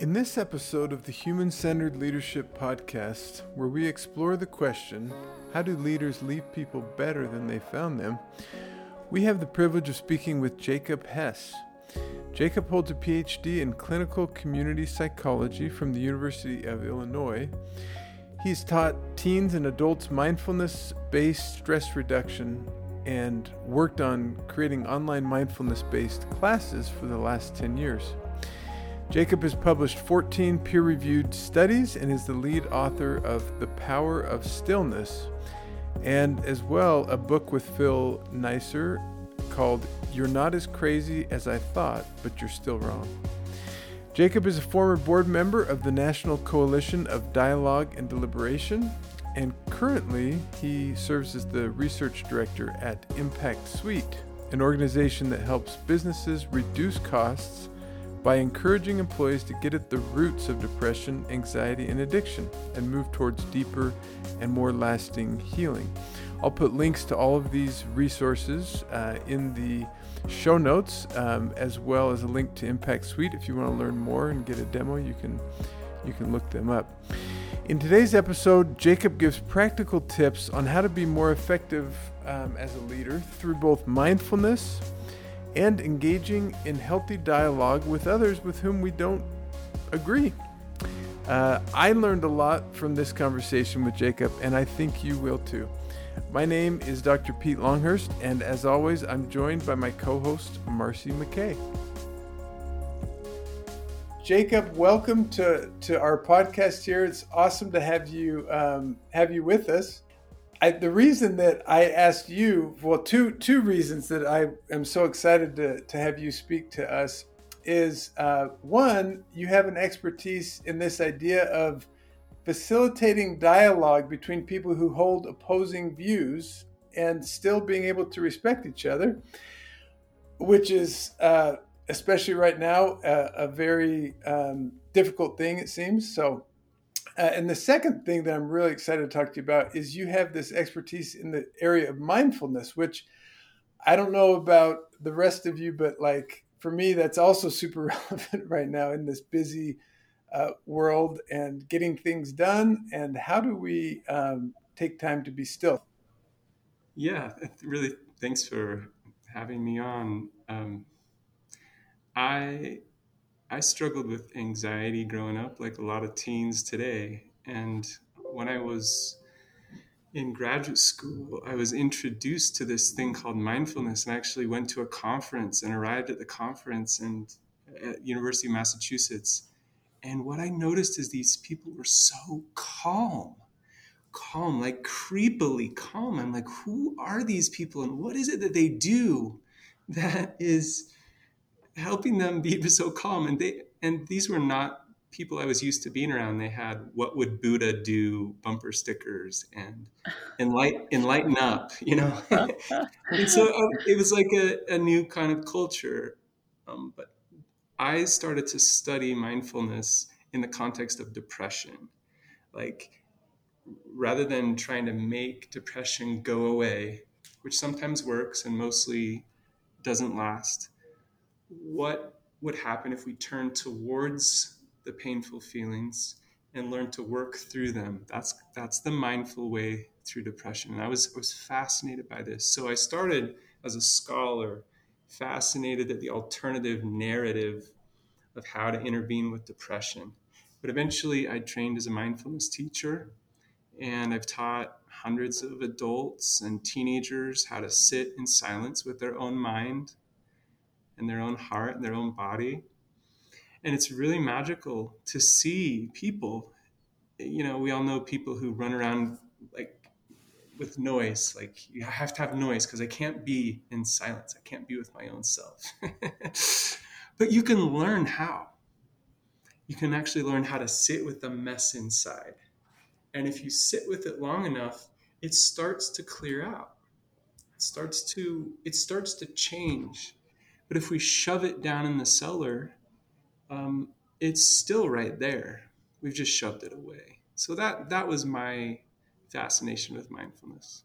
In this episode of the Human Centered Leadership Podcast, where we explore the question how do leaders leave people better than they found them, we have the privilege of speaking with Jacob Hess. Jacob holds a PhD in clinical community psychology from the University of Illinois. He's taught teens and adults mindfulness based stress reduction and worked on creating online mindfulness based classes for the last 10 years. Jacob has published 14 peer reviewed studies and is the lead author of The Power of Stillness, and as well a book with Phil Neisser called You're Not As Crazy as I Thought, but You're Still Wrong. Jacob is a former board member of the National Coalition of Dialogue and Deliberation, and currently he serves as the research director at Impact Suite, an organization that helps businesses reduce costs by encouraging employees to get at the roots of depression, anxiety, and addiction and move towards deeper and more lasting healing. I'll put links to all of these resources uh, in the show notes, um, as well as a link to Impact Suite. If you want to learn more and get a demo, you can you can look them up. In today's episode, Jacob gives practical tips on how to be more effective um, as a leader through both mindfulness and engaging in healthy dialogue with others with whom we don't agree. Uh, I learned a lot from this conversation with Jacob, and I think you will too. My name is Dr. Pete Longhurst, and as always, I'm joined by my co host, Marcy McKay. Jacob, welcome to, to our podcast here. It's awesome to have you um, have you with us. I, the reason that I asked you, well, two two reasons that I am so excited to to have you speak to us is uh, one, you have an expertise in this idea of facilitating dialogue between people who hold opposing views and still being able to respect each other, which is uh, especially right now a, a very um, difficult thing it seems. So uh, and the second thing that I'm really excited to talk to you about is you have this expertise in the area of mindfulness, which I don't know about the rest of you, but like for me, that's also super relevant right now in this busy uh, world and getting things done. And how do we um, take time to be still? Yeah, really. Thanks for having me on. Um, I I struggled with anxiety growing up, like a lot of teens today. And when I was in graduate school, I was introduced to this thing called mindfulness, and I actually went to a conference and arrived at the conference and at University of Massachusetts. And what I noticed is these people were so calm, calm, like creepily calm. I'm like, who are these people, and what is it that they do that is helping them be so calm. And they and these were not people I was used to being around. They had "What would Buddha do?" bumper stickers and enlighten enlighten up, you know. and so uh, it was like a, a new kind of culture. Um, but I started to study mindfulness in the context of depression, like rather than trying to make depression go away, which sometimes works and mostly doesn't last what would happen if we turn towards the painful feelings and learn to work through them. That's that's the mindful way through depression. And I was I was fascinated by this. So I started as a scholar, fascinated at the alternative narrative of how to intervene with depression. But eventually I trained as a mindfulness teacher and I've taught hundreds of adults and teenagers how to sit in silence with their own mind in their own heart and their own body. And it's really magical to see people. You know, we all know people who run around like with noise. Like you have to have noise because I can't be in silence. I can't be with my own self. but you can learn how. You can actually learn how to sit with the mess inside. And if you sit with it long enough, it starts to clear out. It starts to it starts to change but if we shove it down in the cellar, um, it's still right there. We've just shoved it away. So that that was my fascination with mindfulness.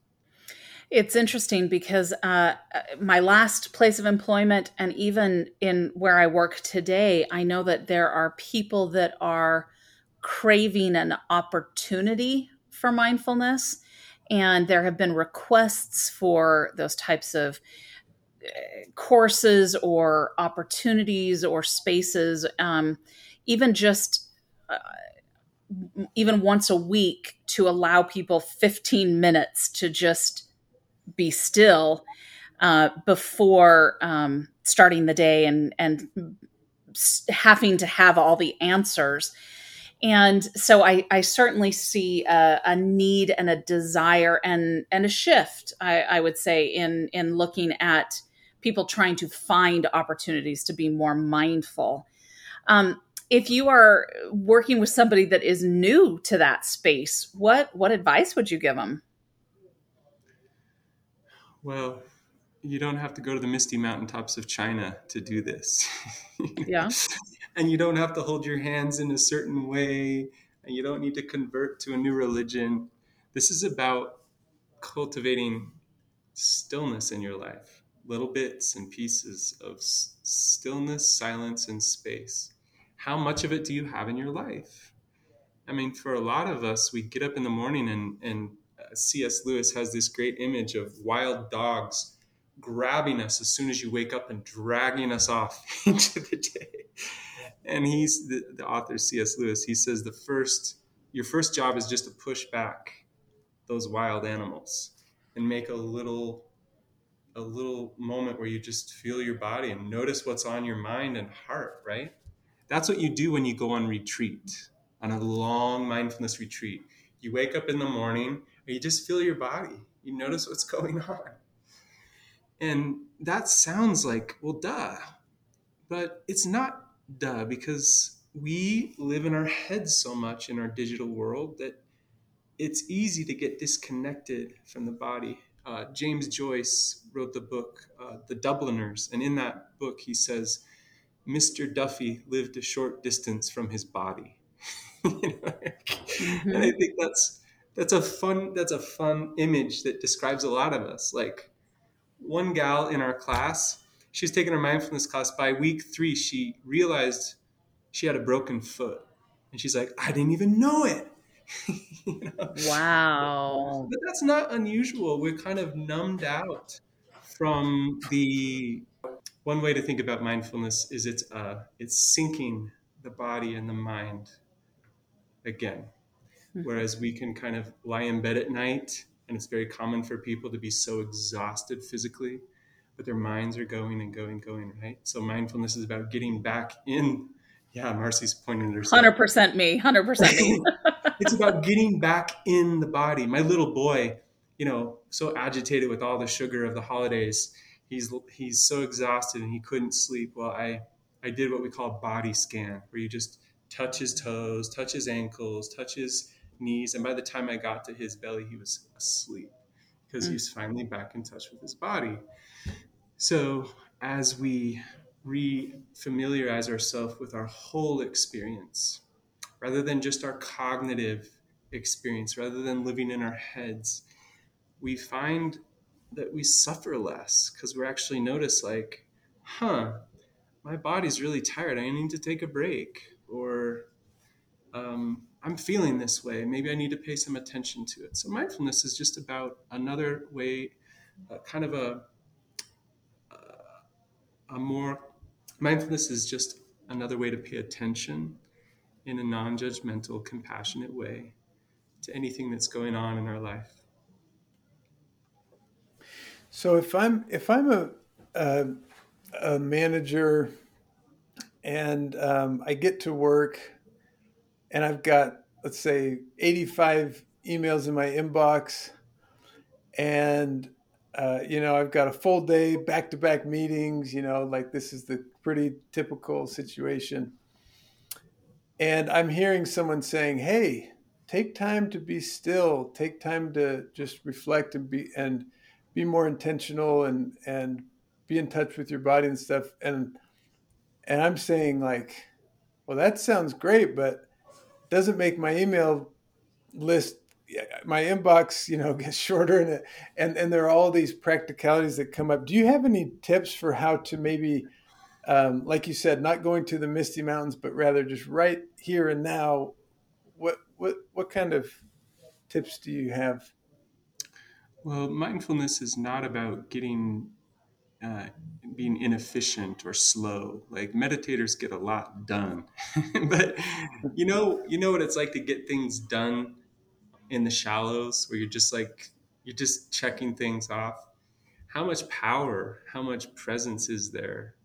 It's interesting because uh, my last place of employment, and even in where I work today, I know that there are people that are craving an opportunity for mindfulness. And there have been requests for those types of uh, courses or opportunities or spaces, um, even just. Uh, even once a week to allow people 15 minutes to just be still uh, before um, starting the day and and having to have all the answers. And so I, I certainly see a, a, need and a desire and and a shift, I, I would say, in in looking at people trying to find opportunities to be more mindful. Um, if you are working with somebody that is new to that space, what what advice would you give them? Well, you don't have to go to the misty mountaintops of China to do this. yeah. and you don't have to hold your hands in a certain way and you don't need to convert to a new religion. This is about cultivating stillness in your life, little bits and pieces of stillness, silence, and space. How much of it do you have in your life? I mean, for a lot of us, we get up in the morning and, and uh, C.S. Lewis has this great image of wild dogs grabbing us as soon as you wake up and dragging us off into the day. And he's the, the author C.S. Lewis. He says the first your first job is just to push back those wild animals and make a little a little moment where you just feel your body and notice what's on your mind and heart, right? That's what you do when you go on retreat, on a long mindfulness retreat. You wake up in the morning and you just feel your body. You notice what's going on. And that sounds like, well, duh. But it's not duh because we live in our heads so much in our digital world that it's easy to get disconnected from the body. Uh, James Joyce wrote the book, uh, The Dubliners. And in that book, he says, Mr. Duffy lived a short distance from his body. you know? mm-hmm. And I think that's that's a fun that's a fun image that describes a lot of us like one gal in our class she was taking her mindfulness class by week three she realized she had a broken foot and she's like i didn't even know it you know? wow but that's not unusual we're kind of numbed out from the one way to think about mindfulness is it's uh, it's syncing the body and the mind again Mm-hmm. Whereas we can kind of lie in bed at night, and it's very common for people to be so exhausted physically, but their minds are going and going, going, right? So mindfulness is about getting back in. Yeah, Marcy's pointing at herself. 100% me, 100% me. it's about getting back in the body. My little boy, you know, so agitated with all the sugar of the holidays. He's he's so exhausted and he couldn't sleep. Well, I I did what we call body scan, where you just touch his toes, touch his ankles, touch his knees. And by the time I got to his belly, he was asleep because mm. he's finally back in touch with his body. So as we re-familiarize ourselves with our whole experience, rather than just our cognitive experience, rather than living in our heads, we find that we suffer less because we're actually notice like, huh, my body's really tired. I need to take a break. Or um, I'm feeling this way. Maybe I need to pay some attention to it. So mindfulness is just about another way, uh, kind of a, uh, a more, mindfulness is just another way to pay attention in a non judgmental, compassionate way to anything that's going on in our life. So if I'm if I'm a a, a manager and um, I get to work and I've got let's say 85 emails in my inbox and uh, you know i've got a full day back-to-back meetings you know like this is the pretty typical situation. And i'm hearing someone saying hey take time to be still. Take time to just reflect and be and be more intentional and and be in touch with your body and stuff. And and i'm saying like well that sounds great but doesn't make my email list my inbox, you know, gets shorter, and and and there are all these practicalities that come up. Do you have any tips for how to maybe, um, like you said, not going to the misty mountains, but rather just right here and now? What what what kind of tips do you have? Well, mindfulness is not about getting uh, being inefficient or slow. Like meditators get a lot done, but you know, you know what it's like to get things done in the shallows, where you're just like you're just checking things off. How much power, how much presence is there?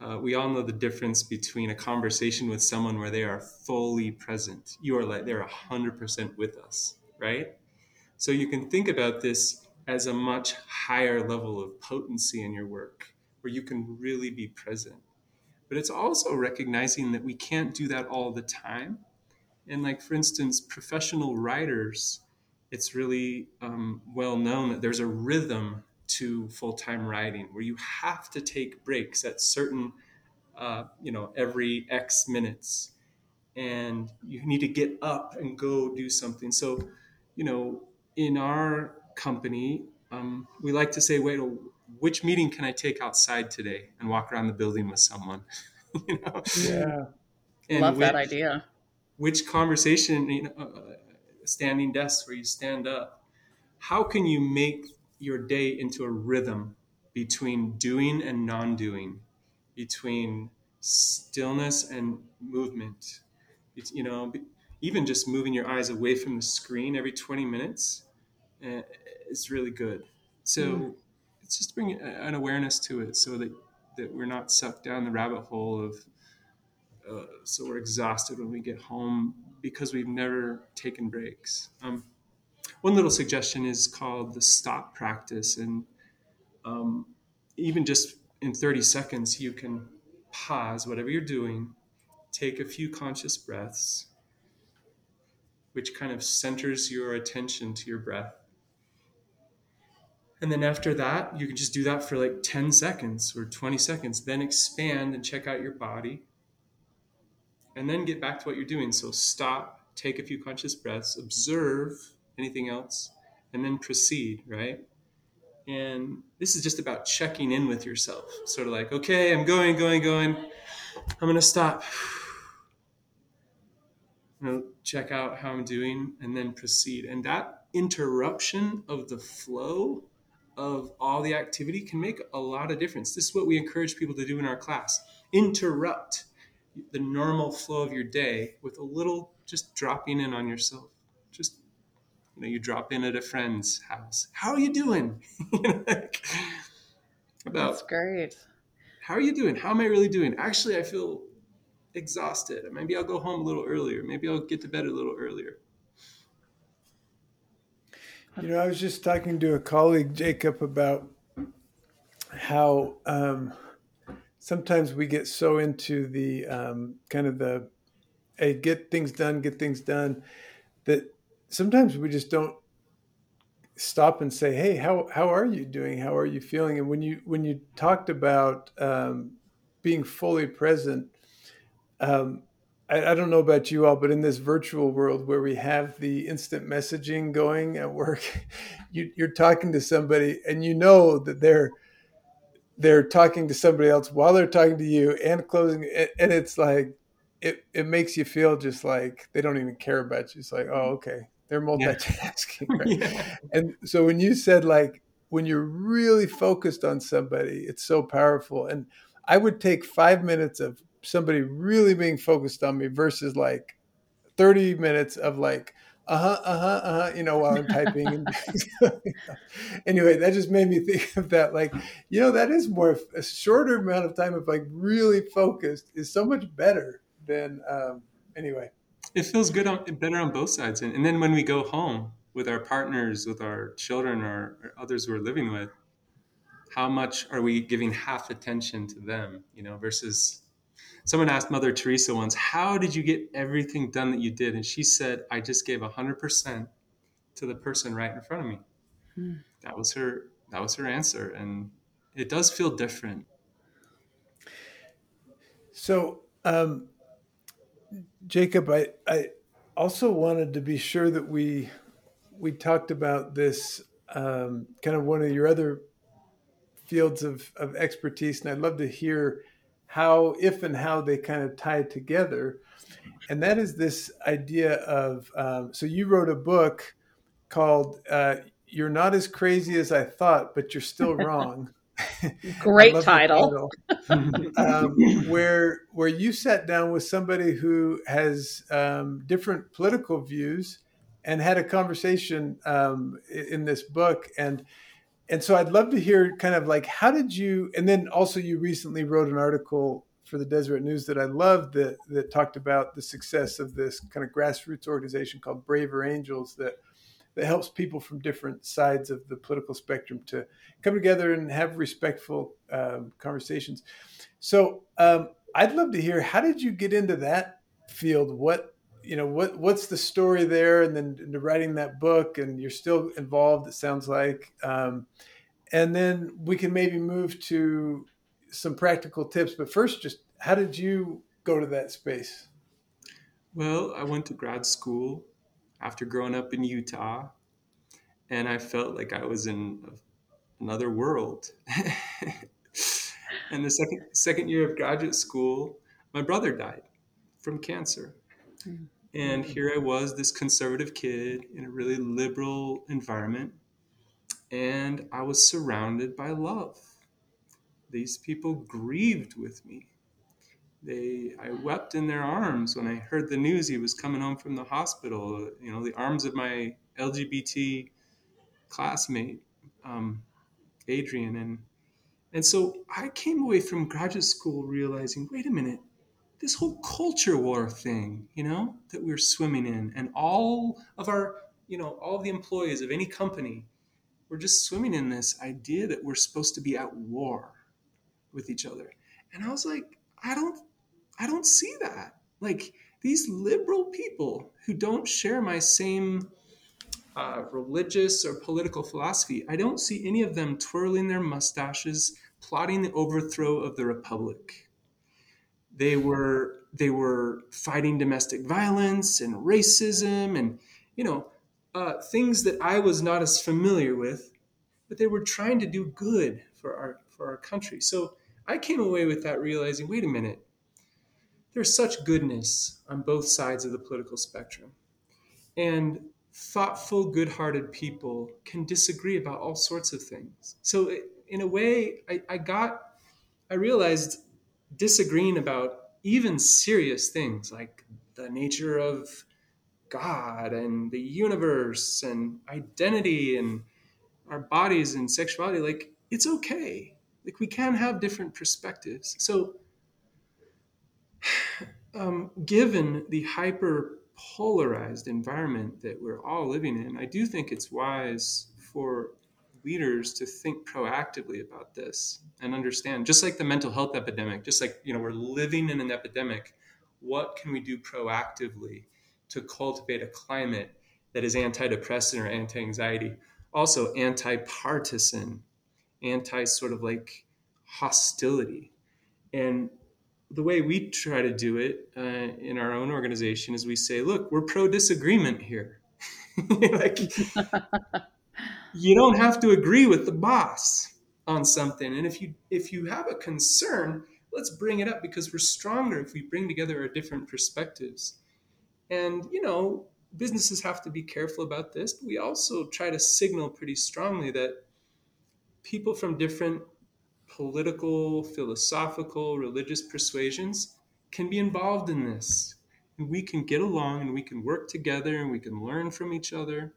Uh, we all know the difference between a conversation with someone where they are fully present. You are like they're hundred percent with us, right? So you can think about this as a much higher level of potency in your work where you can really be present. But it's also recognizing that we can't do that all the time. And, like, for instance, professional writers, it's really um, well known that there's a rhythm to full time writing where you have to take breaks at certain, uh, you know, every X minutes. And you need to get up and go do something. So, you know, in our company, um, we like to say, wait, which meeting can I take outside today and walk around the building with someone? you know? Yeah. And Love which, that idea. Which conversation, you know, uh, standing desks where you stand up, how can you make your day into a rhythm between doing and non doing, between stillness and movement? It's, you know, even just moving your eyes away from the screen every 20 minutes uh, is really good. So mm. it's just bringing an awareness to it so that, that we're not sucked down the rabbit hole of, uh, so we're exhausted when we get home because we've never taken breaks. Um, one little suggestion is called the stop practice. And um, even just in 30 seconds, you can pause whatever you're doing, take a few conscious breaths, which kind of centers your attention to your breath. And then after that, you can just do that for like 10 seconds or 20 seconds. Then expand and check out your body. And then get back to what you're doing. So stop, take a few conscious breaths, observe anything else, and then proceed, right? And this is just about checking in with yourself. Sort of like, okay, I'm going, going, going. I'm going to stop. You know, check out how I'm doing and then proceed. And that interruption of the flow of all the activity can make a lot of difference. This is what we encourage people to do in our class. Interrupt the normal flow of your day with a little just dropping in on yourself. Just you know, you drop in at a friend's house. How are you doing? like, about That's great. How are you doing? How am I really doing? Actually, I feel exhausted. Maybe I'll go home a little earlier. Maybe I'll get to bed a little earlier. You know, I was just talking to a colleague, Jacob, about how um, sometimes we get so into the um, kind of the hey, get things done, get things done, that sometimes we just don't stop and say, hey, how how are you doing? How are you feeling? And when you when you talked about um, being fully present, um, I, I, don't know about you all, but in this virtual world where we have the instant messaging going at work, you, you're talking to somebody and you know that they're they're talking to somebody else while they're talking to you and closing and it's like it, it makes you feel just like they don't even care about you. It's like, oh, okay. They're multitasking. Right? yeah. And so when you said like when you're really focused on somebody, it's so powerful. And I would take five minutes of somebody really being focused on me versus like 30 minutes of like uh-huh uh-huh uh-huh you know while i'm typing and anyway that just made me think of that like you know that is more a shorter amount of time of like really focused is so much better than um anyway. It feels good on better on both sides and, and then when we go home with our partners with our children or, or others we're living with how much are we giving half attention to them you know versus someone asked Mother Teresa once, How did you get everything done that you did? And she said, I just gave 100% to the person right in front of me. Hmm. That was her that was her answer and it does feel different. So, um, Jacob, I, I also wanted to be sure that we we talked about this um, kind of one of your other fields of, of expertise, and I'd love to hear how, if and how they kind of tie together. And that is this idea of um, so you wrote a book called uh, "You're Not as Crazy as I Thought, but You're Still Wrong." Great title. title. um, where where you sat down with somebody who has um, different political views and had a conversation um, in this book and and so I'd love to hear kind of like how did you and then also you recently wrote an article for the Deseret News that I loved that that talked about the success of this kind of grassroots organization called Braver Angels that that helps people from different sides of the political spectrum to come together and have respectful um, conversations. So um, I'd love to hear how did you get into that field? What you know what what's the story there, and then into writing that book, and you're still involved. It sounds like, um, and then we can maybe move to some practical tips. But first, just how did you go to that space? Well, I went to grad school after growing up in Utah, and I felt like I was in another world. and the second second year of graduate school, my brother died from cancer. Mm-hmm. And here I was, this conservative kid in a really liberal environment, and I was surrounded by love. These people grieved with me they I wept in their arms when I heard the news he was coming home from the hospital. You know, the arms of my LGBT classmate, um, Adrian, and and so I came away from graduate school realizing, wait a minute, this whole culture war thing, you know, that we're swimming in, and all of our, you know, all of the employees of any company, we're just swimming in this idea that we're supposed to be at war with each other. And I was like, I don't I don't see that. Like these liberal people who don't share my same uh, religious or political philosophy, I don't see any of them twirling their mustaches, plotting the overthrow of the republic. They were they were fighting domestic violence and racism and you know uh, things that I was not as familiar with, but they were trying to do good for our for our country. So I came away with that realizing, wait a minute, there's such goodness on both sides of the political spectrum. And thoughtful, good hearted people can disagree about all sorts of things. So, in a way, I, I, got, I realized disagreeing about even serious things like the nature of God and the universe and identity and our bodies and sexuality, like it's okay. Like we can have different perspectives. So, um, given the hyper polarized environment that we're all living in, I do think it's wise for leaders to think proactively about this and understand just like the mental health epidemic just like you know we're living in an epidemic what can we do proactively to cultivate a climate that is antidepressant or anti-anxiety also anti-partisan anti sort of like hostility and the way we try to do it uh, in our own organization is we say, look, we're pro disagreement here. like, you don't have to agree with the boss on something. And if you if you have a concern, let's bring it up because we're stronger if we bring together our different perspectives. And you know, businesses have to be careful about this, but we also try to signal pretty strongly that people from different political, philosophical, religious persuasions can be involved in this. And we can get along and we can work together and we can learn from each other.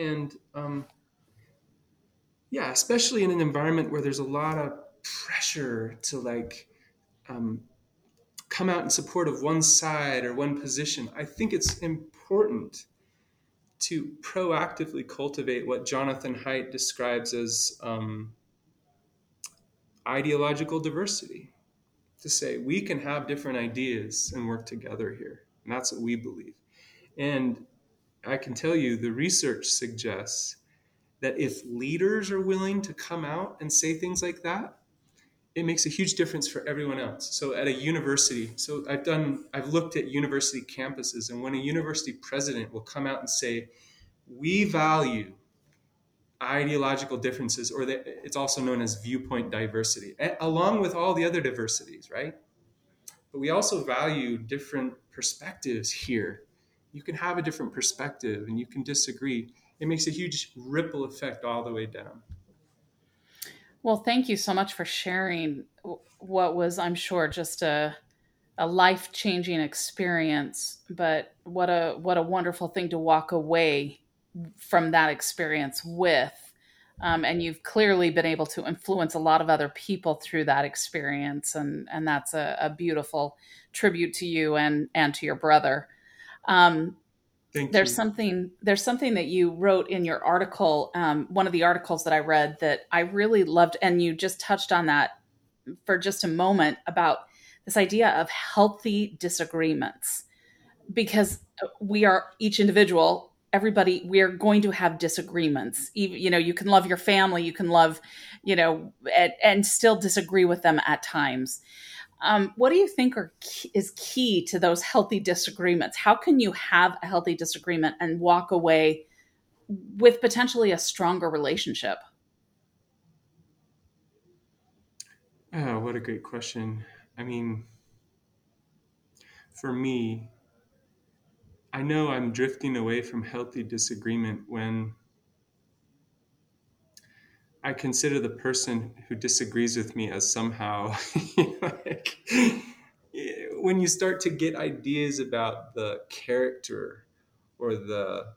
And um, yeah, especially in an environment where there's a lot of pressure to like um, come out in support of one side or one position, I think it's important to proactively cultivate what Jonathan Haidt describes as um, ideological diversity to say we can have different ideas and work together here. And that's what we believe. And I can tell you the research suggests that if leaders are willing to come out and say things like that, it makes a huge difference for everyone else. So at a university, so I've done, I've looked at university campuses, and when a university president will come out and say, "We value ideological differences," or that it's also known as viewpoint diversity, along with all the other diversities, right? But we also value different perspectives here. You can have a different perspective, and you can disagree. It makes a huge ripple effect all the way down. Well, thank you so much for sharing what was, I'm sure, just a a life changing experience. But what a what a wonderful thing to walk away from that experience with. Um, and you've clearly been able to influence a lot of other people through that experience, and and that's a, a beautiful tribute to you and and to your brother. Um, there's you. something there's something that you wrote in your article um, one of the articles that i read that i really loved and you just touched on that for just a moment about this idea of healthy disagreements. Because we are each individual everybody we are going to have disagreements. Even, you know you can love your family you can love you know and, and still disagree with them at times um, what do you think are key, is key to those healthy disagreements? How can you have a healthy disagreement and walk away with potentially a stronger relationship? Oh, what a great question. I mean, for me, I know I'm drifting away from healthy disagreement when I consider the person who disagrees with me as somehow like when you start to get ideas about the character or the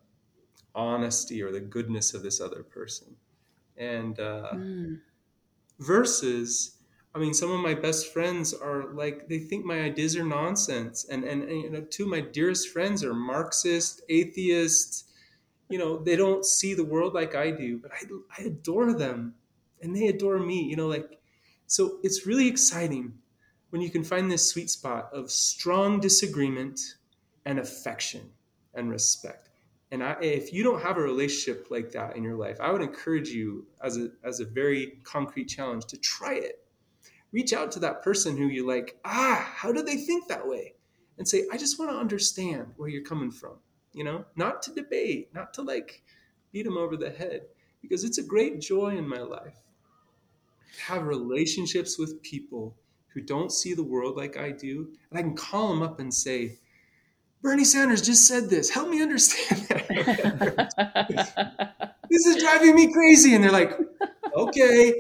honesty or the goodness of this other person and uh, mm. versus i mean some of my best friends are like they think my ideas are nonsense and and, and you know two of my dearest friends are marxist atheists you know they don't see the world like i do but i, I adore them and they adore me you know like so it's really exciting when you can find this sweet spot of strong disagreement and affection and respect. And I, if you don't have a relationship like that in your life i would encourage you as a, as a very concrete challenge to try it. Reach out to that person who you like ah how do they think that way? And say i just want to understand where you're coming from you know, not to debate, not to like beat them over the head, because it's a great joy in my life. To have relationships with people who don't see the world like I do, and I can call them up and say, Bernie Sanders just said this. Help me understand that. this is driving me crazy. And they're like, okay,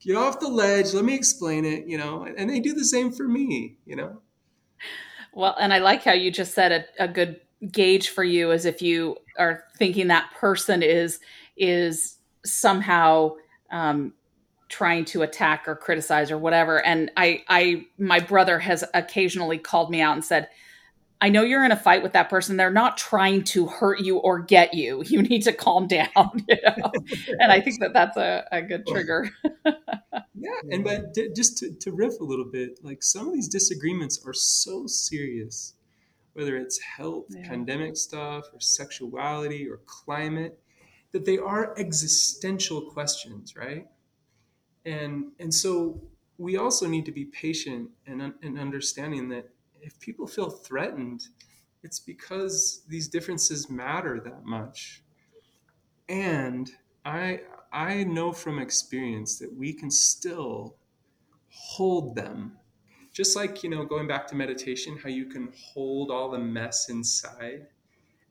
get off the ledge. Let me explain it, you know, and they do the same for me, you know. Well, and I like how you just said a, a good gauge for you as if you are thinking that person is is somehow um, trying to attack or criticize or whatever. And I, I, my brother has occasionally called me out and said, I know you're in a fight with that person. They're not trying to hurt you or get you. You need to calm down. You know? and I think that that's a, a good trigger. yeah. And but just to, to riff a little bit, like some of these disagreements are so serious whether it's health, yeah. pandemic stuff, or sexuality, or climate, that they are existential questions, right? And and so we also need to be patient and, and understanding that if people feel threatened, it's because these differences matter that much. And I I know from experience that we can still hold them just like you know going back to meditation how you can hold all the mess inside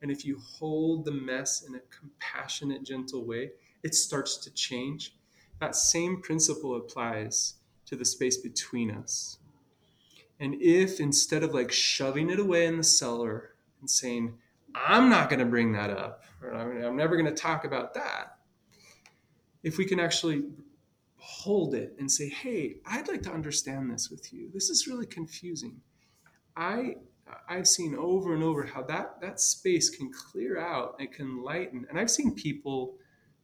and if you hold the mess in a compassionate gentle way it starts to change. That same principle applies to the space between us. And if instead of like shoving it away in the cellar and saying i'm not going to bring that up or i'm never going to talk about that if we can actually hold it and say, "Hey, I'd like to understand this with you. This is really confusing." I I've seen over and over how that that space can clear out, it can lighten, and I've seen people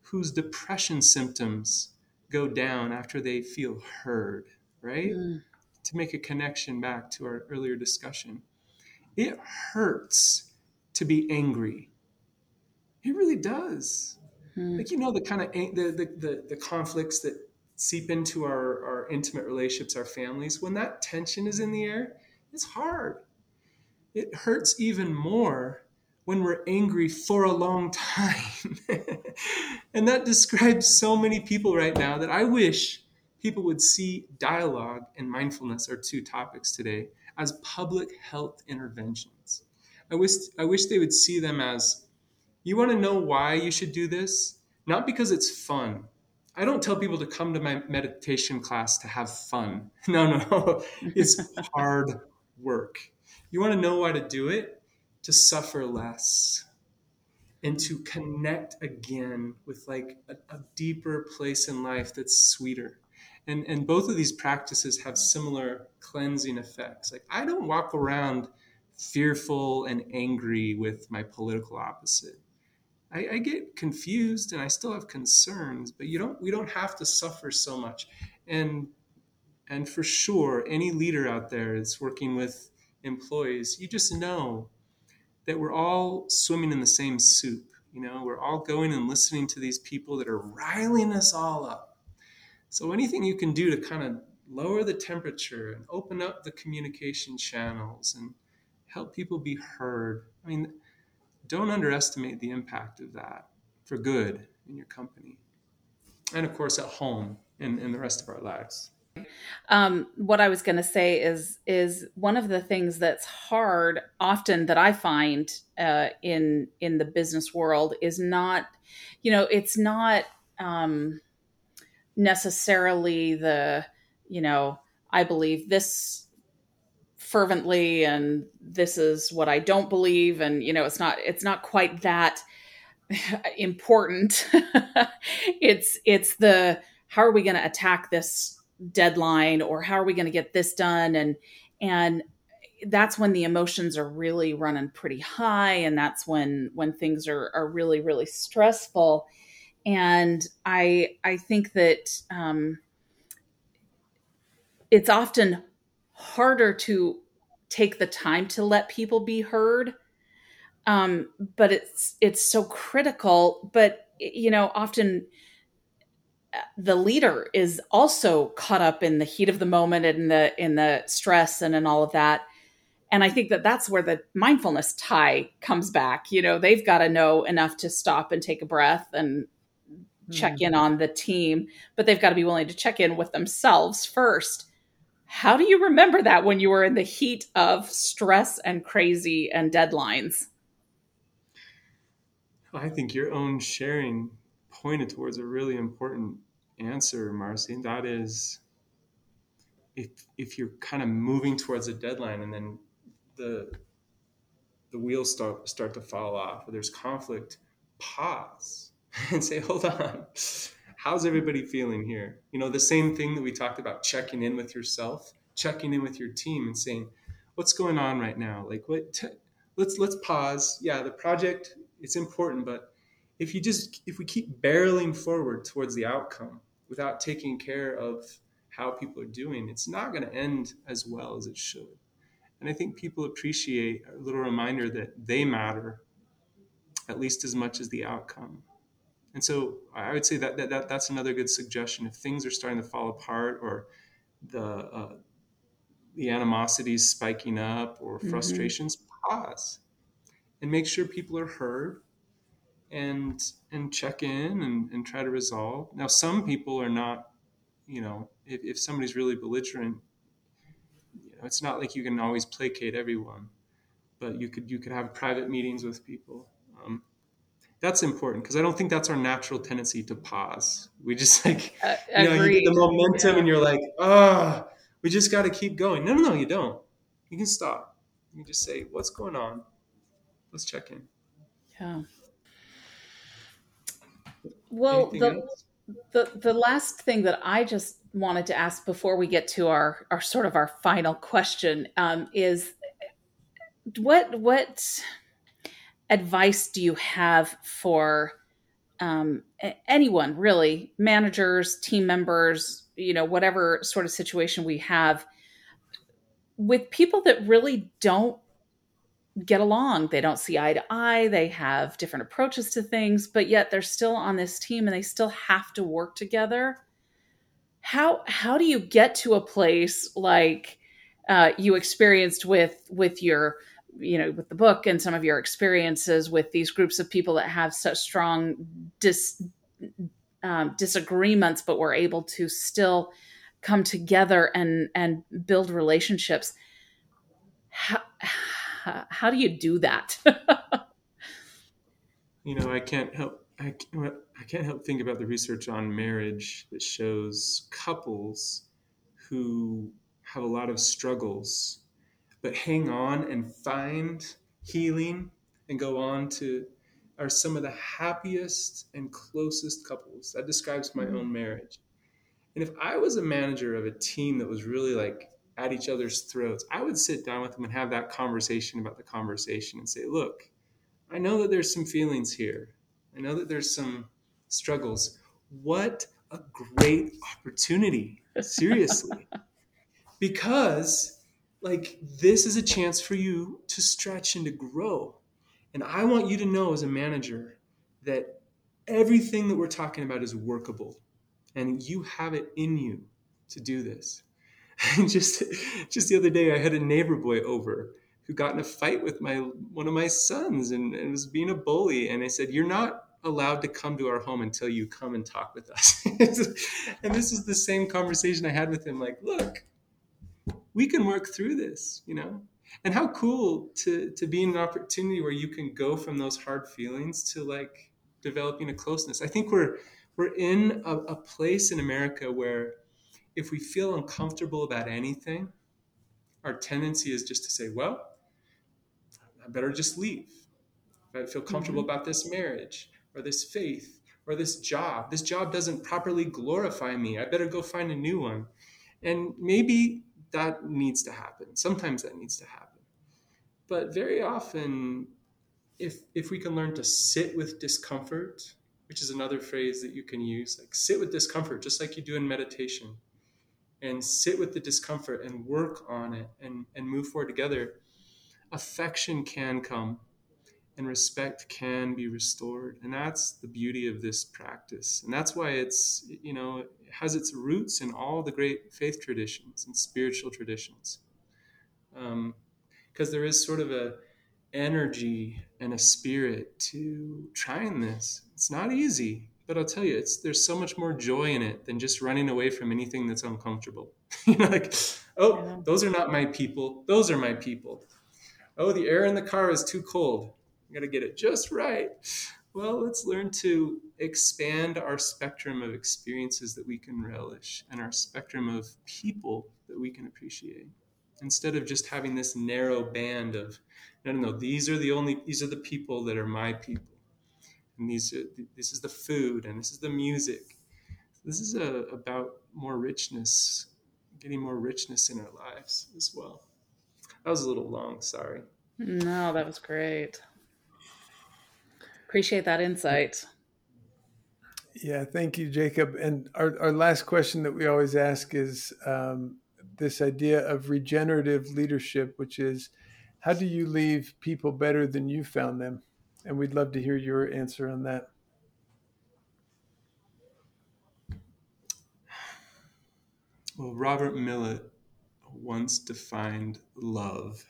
whose depression symptoms go down after they feel heard, right? Mm. To make a connection back to our earlier discussion. It hurts to be angry. It really does. Mm. Like you know the kind of the, the the the conflicts that seep into our, our intimate relationships, our families, when that tension is in the air, it's hard. It hurts even more when we're angry for a long time. and that describes so many people right now that I wish people would see dialogue and mindfulness, our two topics today, as public health interventions. I wish, I wish they would see them as you want to know why you should do this? Not because it's fun, I don't tell people to come to my meditation class to have fun. No, no, it's hard work. You want to know why to do it? To suffer less and to connect again with like a, a deeper place in life that's sweeter. And, and both of these practices have similar cleansing effects. Like, I don't walk around fearful and angry with my political opposite. I, I, get confused and I still have concerns, but you don't we don't have to suffer so much. And and for sure, any leader out there that's working with employees, you just know that we're all swimming in the same soup. You know, we're all going and listening to these people that are riling us all up. So anything you can do to kind of lower the temperature and open up the communication channels and help people be heard. I mean, don't underestimate the impact of that for good in your company. And of course, at home and in the rest of our lives. Um, what I was going to say is is one of the things that's hard often that I find uh, in in the business world is not, you know, it's not um, necessarily the, you know, I believe this fervently and this is what I don't believe. And you know it's not it's not quite that important. It's it's the how are we going to attack this deadline or how are we going to get this done? And and that's when the emotions are really running pretty high. And that's when when things are are really really stressful. And i i think that um it's often harder to take the time to let people be heard. Um, but it's it's so critical but you know often uh, the leader is also caught up in the heat of the moment and the in the stress and in all of that. And i think that that's where the mindfulness tie comes back. You know they've got to know enough to stop and take a breath and check mm-hmm. in on the team but they've got to be willing to check in with themselves first how do you remember that when you were in the heat of stress and crazy and deadlines? I think your own sharing pointed towards a really important answer, Marcy, and that is if if you're kind of moving towards a deadline and then the the wheels start start to fall off or there's conflict, pause and say, hold on how's everybody feeling here? You know, the same thing that we talked about checking in with yourself, checking in with your team and saying, what's going on right now? Like what t- let's let's pause. Yeah, the project it's important, but if you just if we keep barreling forward towards the outcome without taking care of how people are doing, it's not going to end as well as it should. And I think people appreciate a little reminder that they matter at least as much as the outcome. And so I would say that, that, that that's another good suggestion. If things are starting to fall apart or the uh, the animosities spiking up or mm-hmm. frustrations, mm-hmm. pause and make sure people are heard and and check in and, and try to resolve. Now, some people are not, you know, if, if somebody's really belligerent, you know, it's not like you can always placate everyone, but you could you could have private meetings with people. Um, that's important because I don't think that's our natural tendency to pause. We just like, uh, you know, you get the momentum yeah. and you're like, oh, we just got to keep going. No, no, no, you don't. You can stop. You can just say, what's going on? Let's check in. Yeah. Well, the, the the last thing that I just wanted to ask before we get to our our sort of our final question um, is what what advice do you have for um, anyone really? Managers team members you know whatever sort of situation we have with people that really don't get along. They don't see eye to eye. They have different approaches to things but yet they're still on this team and they still have to work together. How how do you get to a place like uh, you experienced with with your you know with the book and some of your experiences with these groups of people that have such strong dis, um, disagreements but were able to still come together and and build relationships. How, how do you do that? You know i can't help I, I can't help think about the research on marriage that shows couples who have a lot of struggles but hang on and find healing and go on to are some of the happiest and closest couples. That describes my mm-hmm. own marriage. And if I was a manager of a team that was really like at each other's throats, I would sit down with them and have that conversation about the conversation and say, look, I know that there's some feelings here. I know that there's some struggles. What a great opportunity. Seriously. because like this is a chance for you to stretch and to grow. And I want you to know as a manager that everything that we're talking about is workable and you have it in you to do this. And just just the other day I had a neighbor boy over who got in a fight with my one of my sons and, and was being a bully and I said you're not allowed to come to our home until you come and talk with us. and this is the same conversation I had with him like look we can work through this, you know? And how cool to to be in an opportunity where you can go from those hard feelings to like developing a closeness. I think we're we're in a, a place in America where if we feel uncomfortable about anything, our tendency is just to say, well, I better just leave. If I feel comfortable mm-hmm. about this marriage or this faith or this job, this job doesn't properly glorify me. I better go find a new one. And maybe that needs to happen. Sometimes that needs to happen. But very often, if, if we can learn to sit with discomfort, which is another phrase that you can use, like sit with discomfort, just like you do in meditation, and sit with the discomfort and work on it and, and move forward together, affection can come and respect can be restored. And that's the beauty of this practice. And that's why it's, you know, it has its roots in all the great faith traditions and spiritual traditions. Because um, there is sort of a energy and a spirit to trying this. It's not easy, but I'll tell you, it's there's so much more joy in it than just running away from anything that's uncomfortable. you know, like, oh, those are not my people. Those are my people. Oh, the air in the car is too cold. I got to get it just right. Well, let's learn to expand our spectrum of experiences that we can relish and our spectrum of people that we can appreciate. Instead of just having this narrow band of no no no these are the only these are the people that are my people. And these are this is the food and this is the music. This is a, about more richness getting more richness in our lives as well. That was a little long sorry. No that was great Appreciate that insight. Yeah, thank you, Jacob. And our, our last question that we always ask is um, this idea of regenerative leadership, which is how do you leave people better than you found them? And we'd love to hear your answer on that. Well, Robert Millet once defined love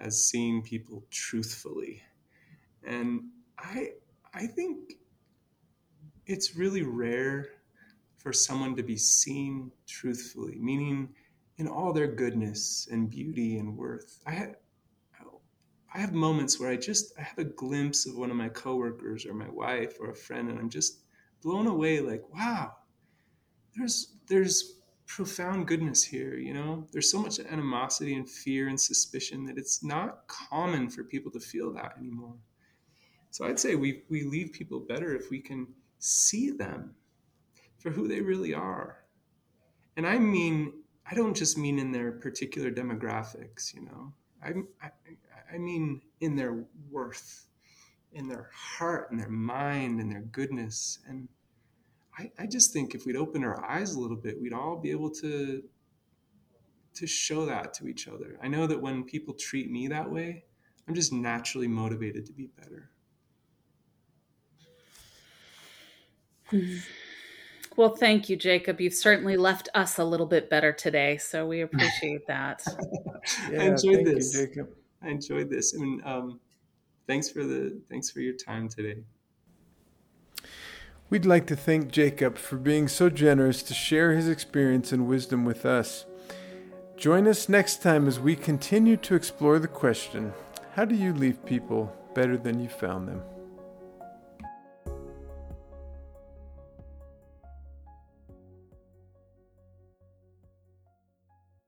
as seeing people truthfully. And I I think it's really rare for someone to be seen truthfully, meaning in all their goodness and beauty and worth. I have, I have moments where I just I have a glimpse of one of my coworkers or my wife or a friend, and I'm just blown away. Like, wow, there's there's profound goodness here. You know, there's so much animosity and fear and suspicion that it's not common for people to feel that anymore. So I'd say we, we leave people better if we can see them for who they really are. And I mean, I don't just mean in their particular demographics, you know, I, I, I mean in their worth, in their heart, in their mind, in their goodness. And I, I just think if we'd open our eyes a little bit, we'd all be able to to show that to each other. I know that when people treat me that way, I'm just naturally motivated to be better. Well, thank you, Jacob. You've certainly left us a little bit better today, so we appreciate that. yeah, I enjoyed this, you, Jacob. I enjoyed this, I mean, um, thanks for the thanks for your time today. We'd like to thank Jacob for being so generous to share his experience and wisdom with us. Join us next time as we continue to explore the question how do you leave people better than you found them?